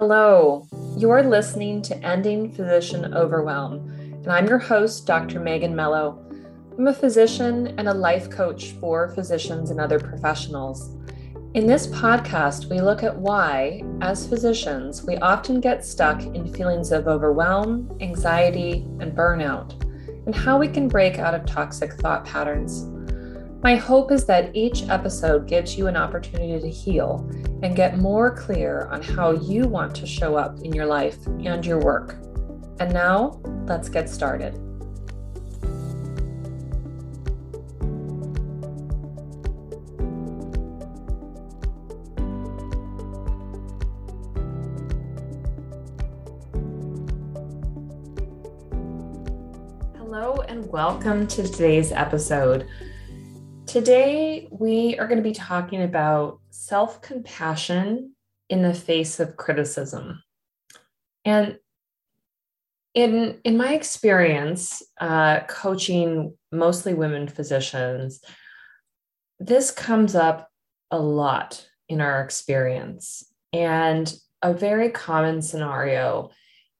Hello, you're listening to Ending Physician Overwhelm, and I'm your host, Dr. Megan Mello. I'm a physician and a life coach for physicians and other professionals. In this podcast, we look at why, as physicians, we often get stuck in feelings of overwhelm, anxiety, and burnout, and how we can break out of toxic thought patterns. My hope is that each episode gives you an opportunity to heal and get more clear on how you want to show up in your life and your work. And now, let's get started. Hello, and welcome to today's episode. Today, we are going to be talking about self compassion in the face of criticism. And in, in my experience, uh, coaching mostly women physicians, this comes up a lot in our experience. And a very common scenario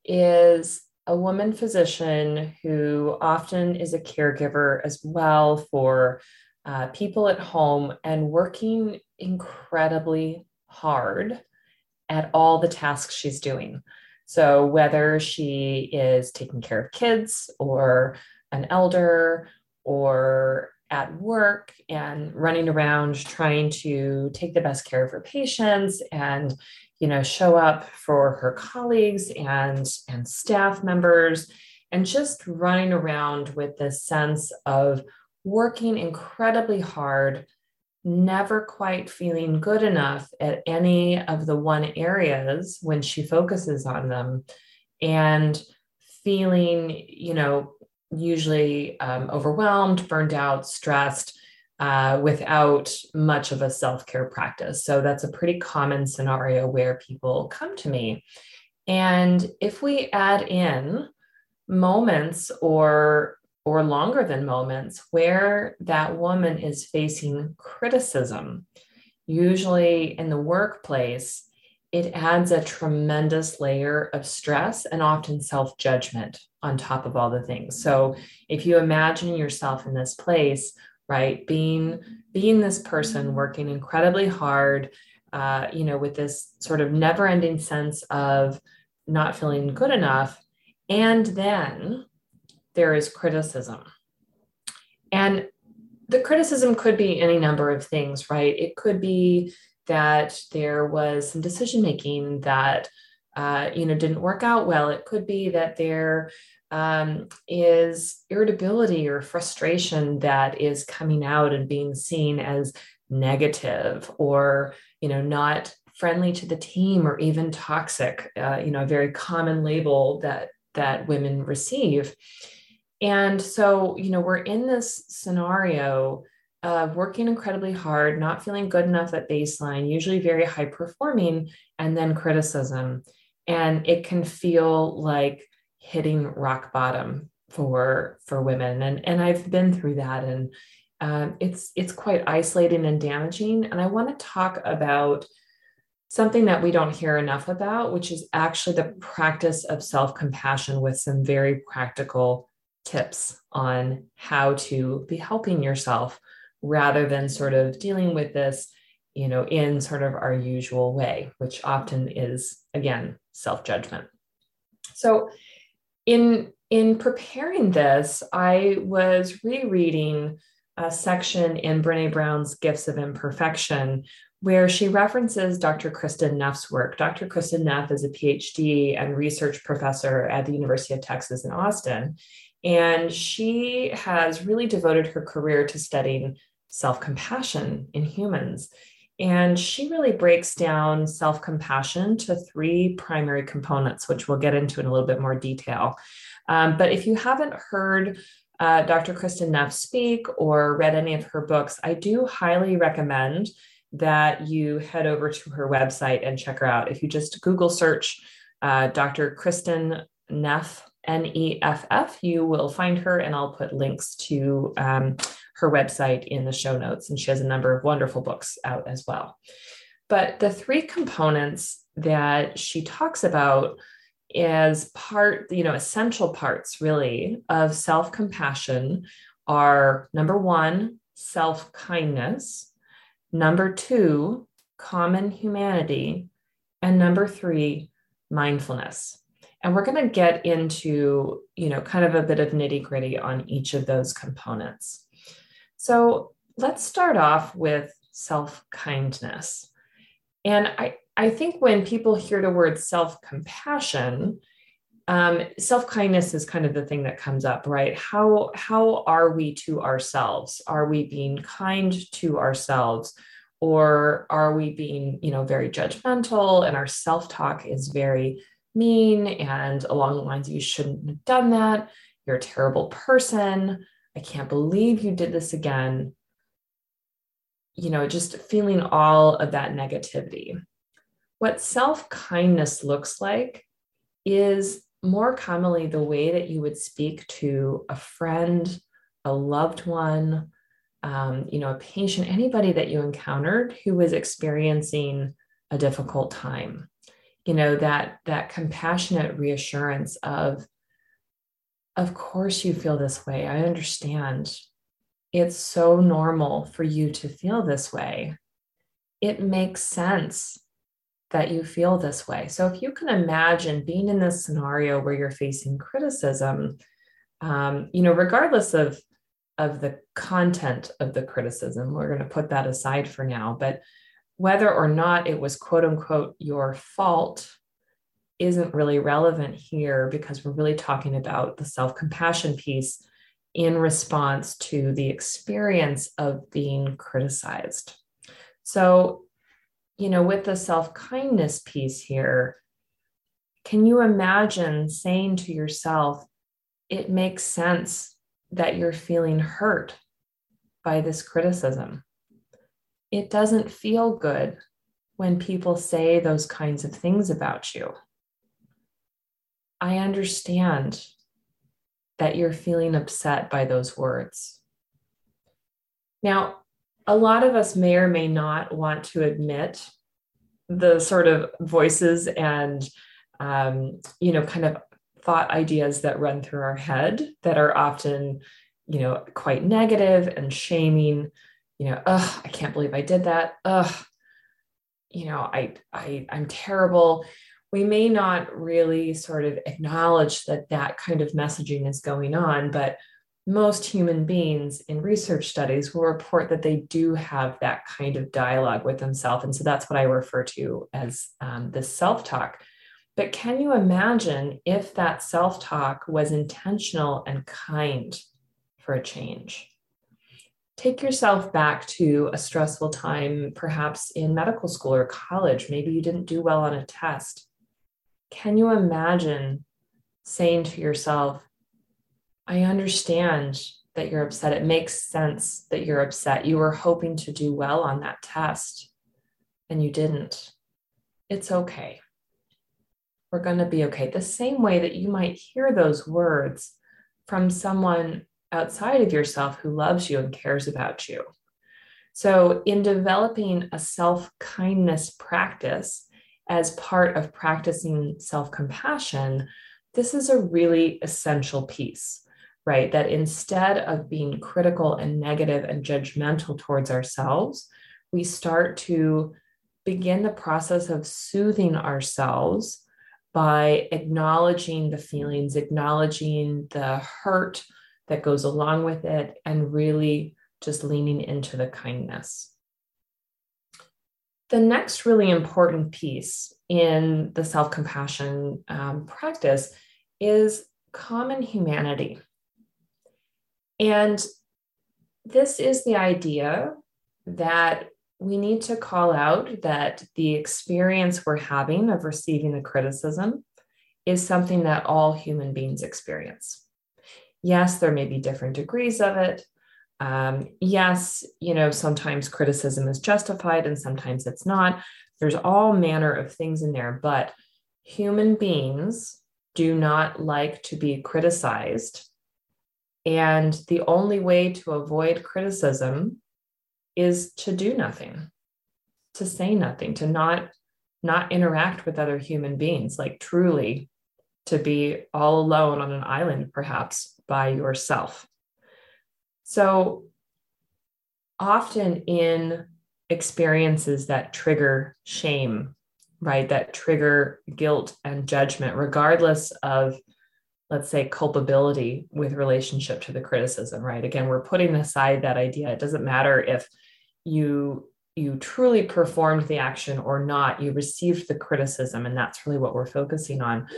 is a woman physician who often is a caregiver as well for uh, people at home and working incredibly hard at all the tasks she's doing. So, whether she is taking care of kids or an elder or at work and running around trying to take the best care of her patients and you know show up for her colleagues and and staff members and just running around with this sense of working incredibly hard, never quite feeling good enough at any of the one areas when she focuses on them, and feeling, you know, usually um, overwhelmed, burned out, stressed. Uh, without much of a self care practice. So, that's a pretty common scenario where people come to me. And if we add in moments or or longer than moments where that woman is facing criticism, usually in the workplace, it adds a tremendous layer of stress and often self judgment on top of all the things. So if you imagine yourself in this place, right, being being this person working incredibly hard, uh, you know, with this sort of never ending sense of not feeling good enough, and then there is criticism. And the criticism could be any number of things, right? It could be that there was some decision making that uh, you know didn't work out well. It could be that there um, is irritability or frustration that is coming out and being seen as negative or you know not friendly to the team or even toxic. Uh, you know, a very common label that that women receive. And so, you know, we're in this scenario of working incredibly hard, not feeling good enough at baseline, usually very high performing, and then criticism. And it can feel like hitting rock bottom for for women. And, and I've been through that. And um, it's it's quite isolating and damaging. And I want to talk about something that we don't hear enough about, which is actually the practice of self-compassion with some very practical tips on how to be helping yourself rather than sort of dealing with this you know in sort of our usual way which often is again self-judgment so in in preparing this i was rereading a section in brene brown's gifts of imperfection where she references Dr. Kristin Neff's work. Dr. Kristin Neff is a PhD and research professor at the University of Texas in Austin. And she has really devoted her career to studying self compassion in humans. And she really breaks down self compassion to three primary components, which we'll get into in a little bit more detail. Um, but if you haven't heard uh, Dr. Kristin Neff speak or read any of her books, I do highly recommend that you head over to her website and check her out. If you just Google search uh, Dr. Kristin Neff N E F F. You will find her, and I'll put links to um, her website in the show notes. And she has a number of wonderful books out as well. But the three components that she talks about as part, you know, essential parts really of self compassion are number one, self kindness, number two, common humanity, and number three, mindfulness. And we're going to get into, you know, kind of a bit of nitty gritty on each of those components. So let's start off with self kindness. And I, I think when people hear the word self compassion, um, self kindness is kind of the thing that comes up, right? How how are we to ourselves? Are we being kind to ourselves, or are we being, you know, very judgmental and our self talk is very mean and along the lines you shouldn't have done that. You're a terrible person. I can't believe you did this again. You know, just feeling all of that negativity. What self kindness looks like is more commonly the way that you would speak to a friend, a loved one, um, you know, a patient, anybody that you encountered who was experiencing a difficult time you know that that compassionate reassurance of of course you feel this way. I understand. It's so normal for you to feel this way. It makes sense that you feel this way. So if you can imagine being in this scenario where you're facing criticism um, you know regardless of of the content of the criticism we're going to put that aside for now but whether or not it was quote unquote your fault isn't really relevant here because we're really talking about the self compassion piece in response to the experience of being criticized. So, you know, with the self kindness piece here, can you imagine saying to yourself, it makes sense that you're feeling hurt by this criticism? It doesn't feel good when people say those kinds of things about you. I understand that you're feeling upset by those words. Now, a lot of us may or may not want to admit the sort of voices and, um, you know, kind of thought ideas that run through our head that are often, you know, quite negative and shaming you know, ugh, I can't believe I did that. Ugh, you know, I, I, I'm terrible. We may not really sort of acknowledge that that kind of messaging is going on, but most human beings in research studies will report that they do have that kind of dialogue with themselves. And so that's what I refer to as um, the self talk. But can you imagine if that self talk was intentional and kind for a change? Take yourself back to a stressful time, perhaps in medical school or college. Maybe you didn't do well on a test. Can you imagine saying to yourself, I understand that you're upset. It makes sense that you're upset. You were hoping to do well on that test and you didn't. It's okay. We're going to be okay. The same way that you might hear those words from someone outside of yourself who loves you and cares about you. So, in developing a self kindness practice as part of practicing self compassion, this is a really essential piece, right? That instead of being critical and negative and judgmental towards ourselves, we start to begin the process of soothing ourselves by acknowledging the feelings, acknowledging the hurt that goes along with it, and really just leaning into the kindness. The next really important piece in the self compassion um, practice is common humanity. And this is the idea that we need to call out that the experience we're having of receiving a criticism is something that all human beings experience yes, there may be different degrees of it. Um, yes, you know, sometimes criticism is justified and sometimes it's not. There's all manner of things in there, but human beings do not like to be criticized. And the only way to avoid criticism is to do nothing, to say nothing, to not not interact with other human beings, like truly to be all alone on an island, perhaps by yourself. So often in experiences that trigger shame, right, that trigger guilt and judgment, regardless of let's say culpability with relationship to the criticism right? Again we're putting aside that idea. It doesn't matter if you you truly performed the action or not you received the criticism and that's really what we're focusing on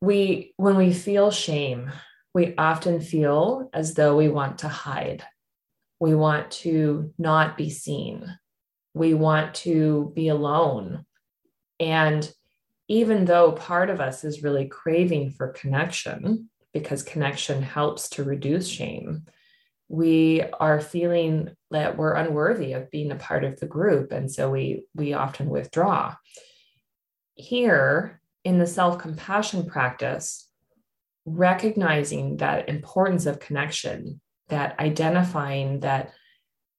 we when we feel shame we often feel as though we want to hide. We want to not be seen. We want to be alone. And even though part of us is really craving for connection because connection helps to reduce shame we are feeling that we're unworthy of being a part of the group. And so we we often withdraw. Here in the self-compassion practice recognizing that importance of connection that identifying that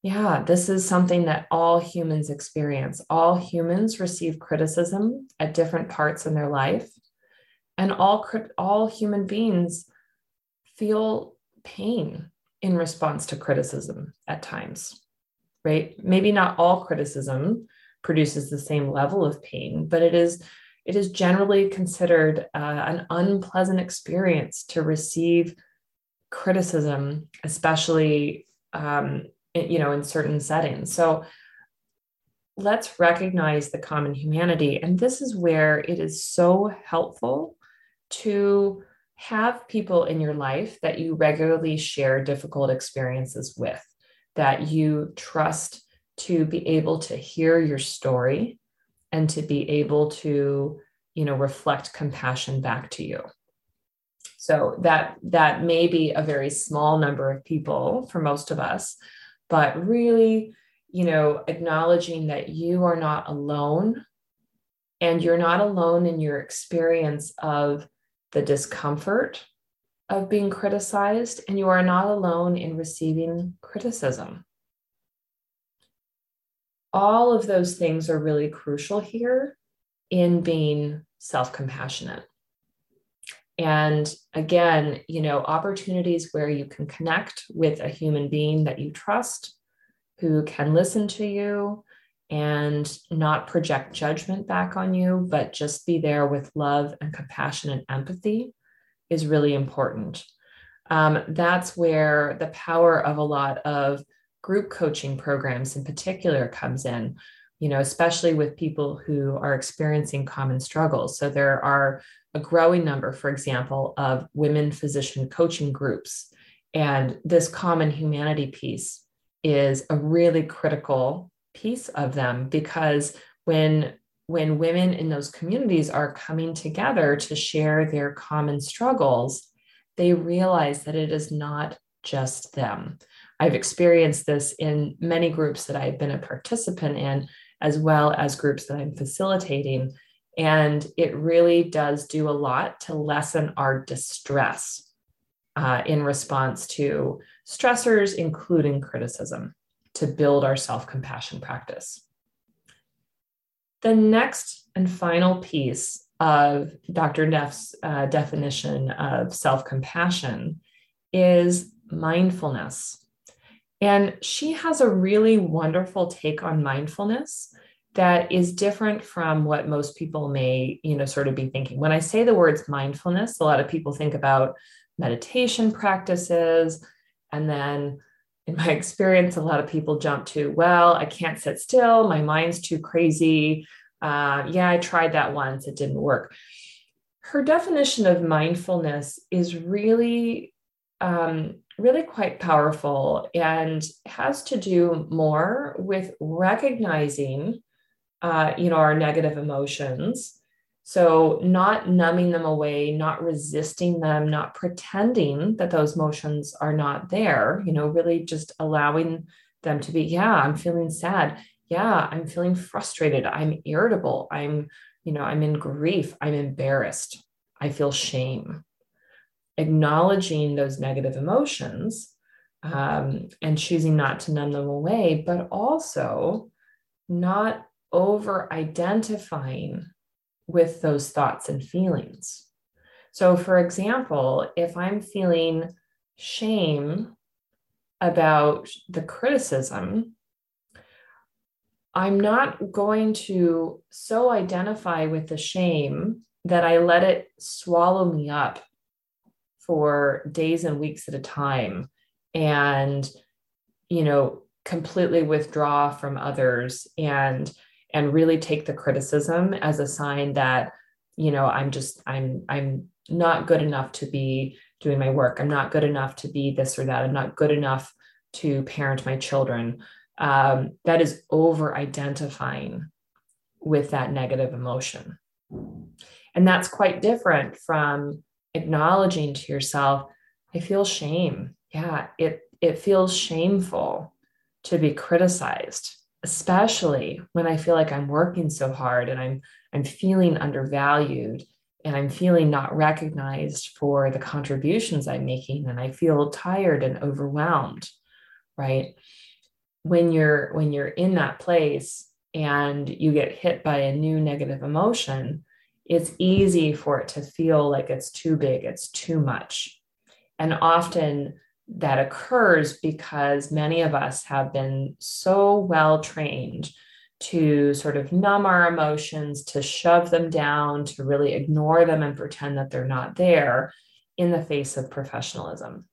yeah this is something that all humans experience all humans receive criticism at different parts in their life and all all human beings feel pain in response to criticism at times, right? Maybe not all criticism produces the same level of pain, but it is it is generally considered uh, an unpleasant experience to receive criticism, especially um, you know in certain settings. So let's recognize the common humanity, and this is where it is so helpful to have people in your life that you regularly share difficult experiences with, that you trust to be able to hear your story and to be able to, you know, reflect compassion back to you. So that that may be a very small number of people for most of us, but really, you know, acknowledging that you are not alone and you're not alone in your experience of the discomfort of being criticized, and you are not alone in receiving criticism. All of those things are really crucial here in being self compassionate. And again, you know, opportunities where you can connect with a human being that you trust, who can listen to you, and not project judgment back on you, but just be there with love and compassion and empathy is really important. Um, that's where the power of a lot of group coaching programs in particular comes in you know especially with people who are experiencing common struggles. So there are a growing number for example of women physician coaching groups. And this common humanity piece is a really critical piece of them because when when women in those communities are coming together to share their common struggles they realize that it is not just them i've experienced this in many groups that i've been a participant in as well as groups that i'm facilitating and it really does do a lot to lessen our distress uh, in response to stressors including criticism to build our self compassion practice. The next and final piece of Dr. Neff's uh, definition of self compassion is mindfulness. And she has a really wonderful take on mindfulness that is different from what most people may, you know, sort of be thinking. When I say the words mindfulness, a lot of people think about meditation practices and then in my experience, a lot of people jump to, well, I can't sit still. My mind's too crazy. Uh, yeah, I tried that once, it didn't work. Her definition of mindfulness is really, um, really quite powerful and has to do more with recognizing, uh, you know, our negative emotions so, not numbing them away, not resisting them, not pretending that those emotions are not there, you know, really just allowing them to be, yeah, I'm feeling sad. Yeah, I'm feeling frustrated. I'm irritable. I'm, you know, I'm in grief. I'm embarrassed. I feel shame. Acknowledging those negative emotions um, and choosing not to numb them away, but also not over identifying with those thoughts and feelings. So, for example, if I'm feeling shame about the criticism, I'm not going to so identify with the shame that I let it swallow me up for days and weeks at a time and you know completely withdraw from others and and really take the criticism as a sign that you know i'm just i'm i'm not good enough to be doing my work. I'm not good enough to be this or that. I'm not good enough to parent my children. Um, that is over identifying with that negative emotion. And that's quite different from acknowledging to yourself i feel shame. Yeah it it feels shameful to be criticized especially when i feel like i'm working so hard and i'm i'm feeling undervalued and i'm feeling not recognized for the contributions i'm making and i feel tired and overwhelmed right? When you're when you're in that place and you get hit by a new negative emotion it's easy for it to feel like it's too big it's too much and often that occurs because many of us have been so well trained to sort of numb our emotions, to shove them down, to really ignore them and pretend that they're not there in the face of professionalism.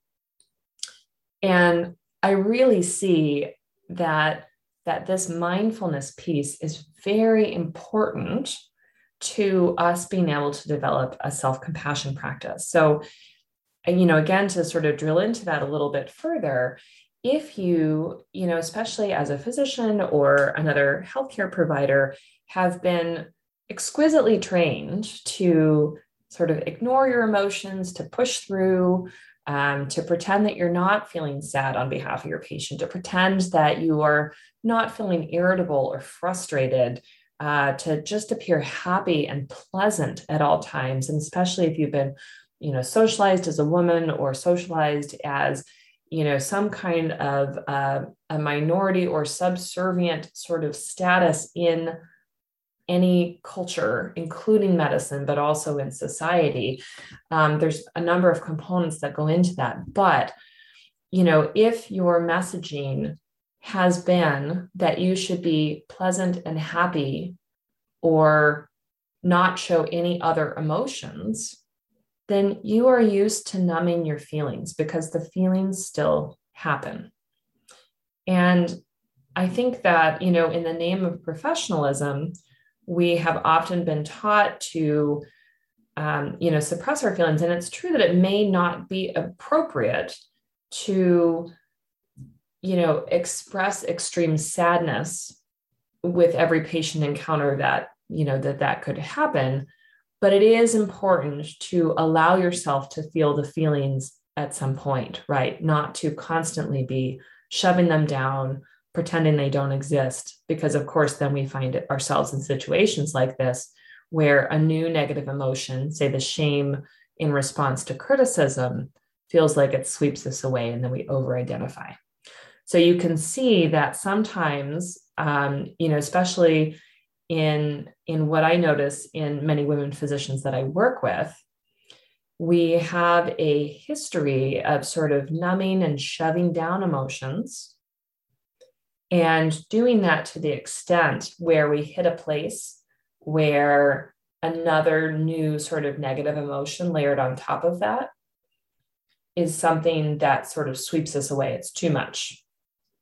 And I really see that that this mindfulness piece is very important to us being able to develop a self-compassion practice. So you know again to sort of drill into that a little bit further if you you know especially as a physician or another healthcare provider have been exquisitely trained to sort of ignore your emotions to push through um, to pretend that you're not feeling sad on behalf of your patient to pretend that you are not feeling irritable or frustrated uh, to just appear happy and pleasant at all times. And especially if you've been you know socialized as a woman or socialized as you know some kind of uh, a minority or subservient sort of status in any culture including medicine but also in society um, there's a number of components that go into that. But you know if your messaging has been that you should be pleasant and happy or not show any other emotions then you are used to numbing your feelings because the feelings still happen. And I think that, you know, in the name of professionalism, we have often been taught to, um, you know, suppress our feelings. And it's true that it may not be appropriate to, you know, express extreme sadness with every patient encounter that, you know, that that could happen but it is important to allow yourself to feel the feelings at some point, right? Not to constantly be shoving them down, pretending they don't exist. Because, of course, then we find ourselves in situations like this where a new negative emotion, say the shame in response to criticism, feels like it sweeps us away and then we over identify. So you can see that sometimes, um, you know, especially in in what I notice in many women physicians that I work with, we have a history of sort of numbing and shoving down emotions and doing that to the extent where we hit a place where another new sort of negative emotion layered on top of that is something that sort of sweeps us away. It's too much.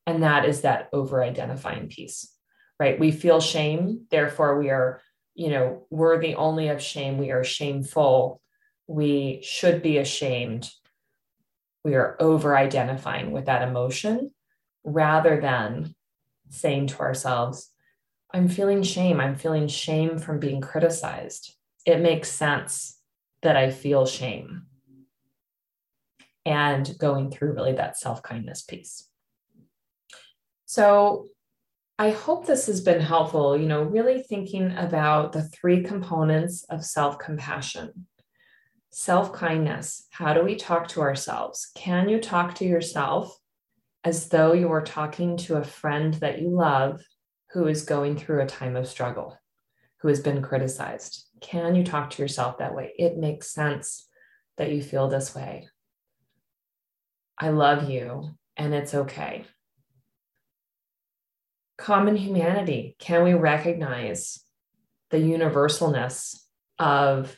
And that is that over identifying piece right? We feel shame, therefore we are, you know, worthy only of shame. We are shameful. We should be ashamed. We are over identifying with that emotion rather than saying to ourselves, I'm feeling shame. I'm feeling shame from being criticized. It makes sense that I feel shame. And going through really that self kindness piece. So, I hope this has been helpful, you know, really thinking about the three components of self compassion. Self kindness. How do we talk to ourselves? Can you talk to yourself as though you were talking to a friend that you love who is going through a time of struggle, who has been criticized? Can you talk to yourself that way? It makes sense that you feel this way. I love you and it's okay. Common humanity. Can we recognize the universalness of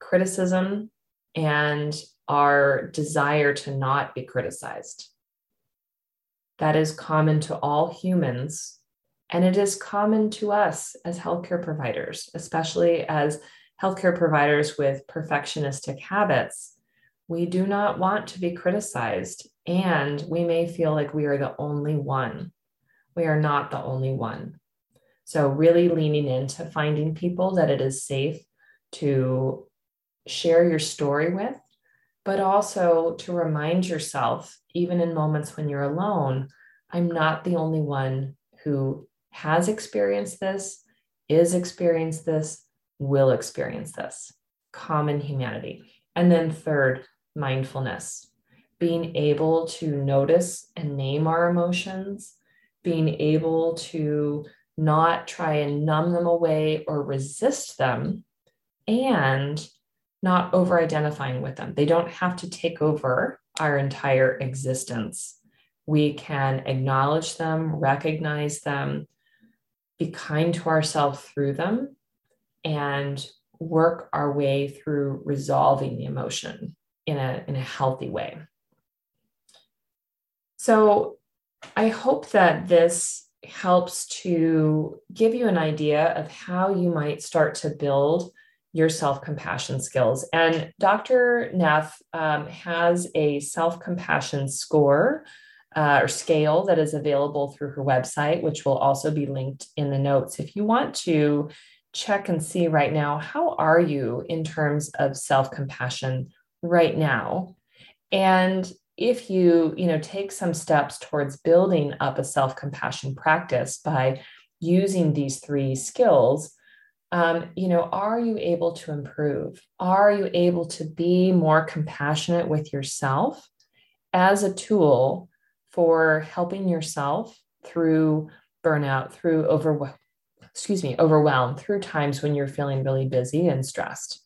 criticism and our desire to not be criticized? That is common to all humans. And it is common to us as healthcare providers, especially as healthcare providers with perfectionistic habits we do not want to be criticized, and we may feel like we are the only one. We are not the only one. So, really leaning into finding people that it is safe to share your story with, but also to remind yourself, even in moments when you're alone, I'm not the only one who has experienced this, is experienced this, will experience this. Common humanity. And then, third, mindfulness, being able to notice and name our emotions, being able to not try and numb them away or resist them, and not over identifying with them. They don't have to take over our entire existence. We can acknowledge them, recognize them, be kind to ourselves through them, and work our way through resolving the emotion in a, in a healthy way. So I hope that this helps to give you an idea of how you might start to build your self compassion skills. And Dr. Neff um, has a self compassion score uh, or scale that is available through her website, which will also be linked in the notes. If you want to check and see right now, how are you in terms of self compassion right now and if you you know take some steps towards building up a self-compassion practice by using these three skills um, you know are you able to improve? Are you able to be more compassionate with yourself as a tool for helping yourself through burnout through over excuse me overwhelm through times when you're feeling really busy and stressed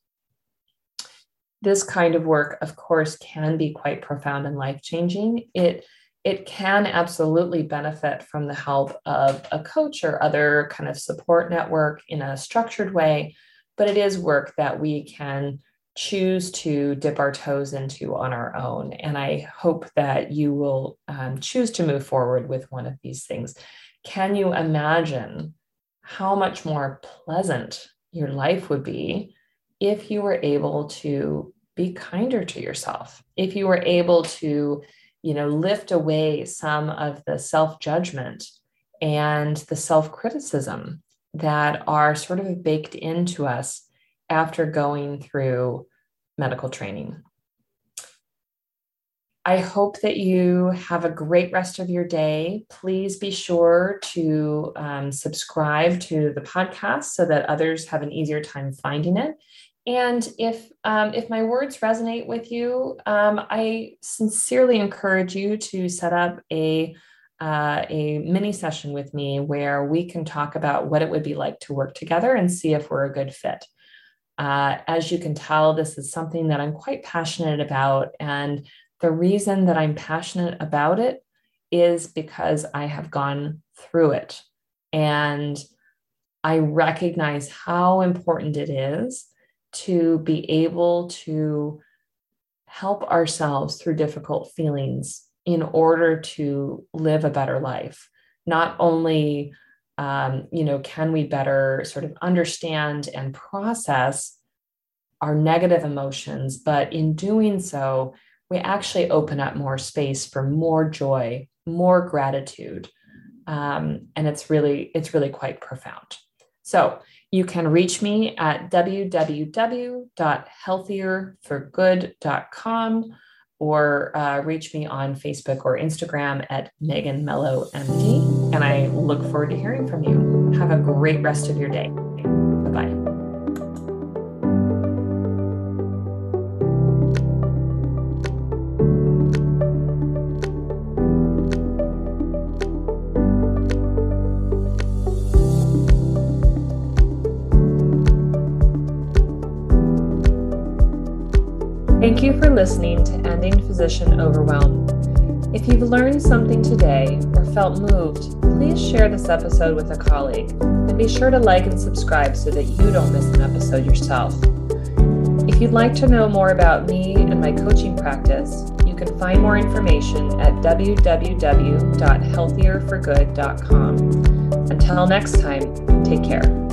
this kind of work, of course, can be quite profound and life changing. It it can absolutely benefit from the help of a coach or other kind of support network in a structured way, but it is work that we can choose to dip our toes into on our own. And I hope that you will um, choose to move forward with one of these things. Can you imagine how much more pleasant your life would be if you were able to be kinder to yourself. If you were able to, you know, lift away some of the self judgment and the self criticism that are sort of baked into us after going through medical training. I hope that you have a great rest of your day. Please be sure to um, subscribe to the podcast so that others have an easier time finding it. And if um, if my words resonate with you, um, I sincerely encourage you to set up a uh, a mini session with me where we can talk about what it would be like to work together and see if we're a good fit. Uh, as you can tell, this is something that I'm quite passionate about, and the reason that I'm passionate about it is because I have gone through it, and I recognize how important it is to be able to help ourselves through difficult feelings in order to live a better life. Not only, um, you know, can we better sort of understand and process our negative emotions, but in doing so, we actually open up more space for more joy, more gratitude, um, and it's really it's really quite profound. So you can reach me at www.healthierforgood.com or uh, reach me on Facebook or Instagram at Megan Mello MD. And I look forward to hearing from you. Have a great rest of your day. For listening to Ending Physician Overwhelm. If you've learned something today or felt moved, please share this episode with a colleague and be sure to like and subscribe so that you don't miss an episode yourself. If you'd like to know more about me and my coaching practice, you can find more information at www.healthierforgood.com. Until next time, take care.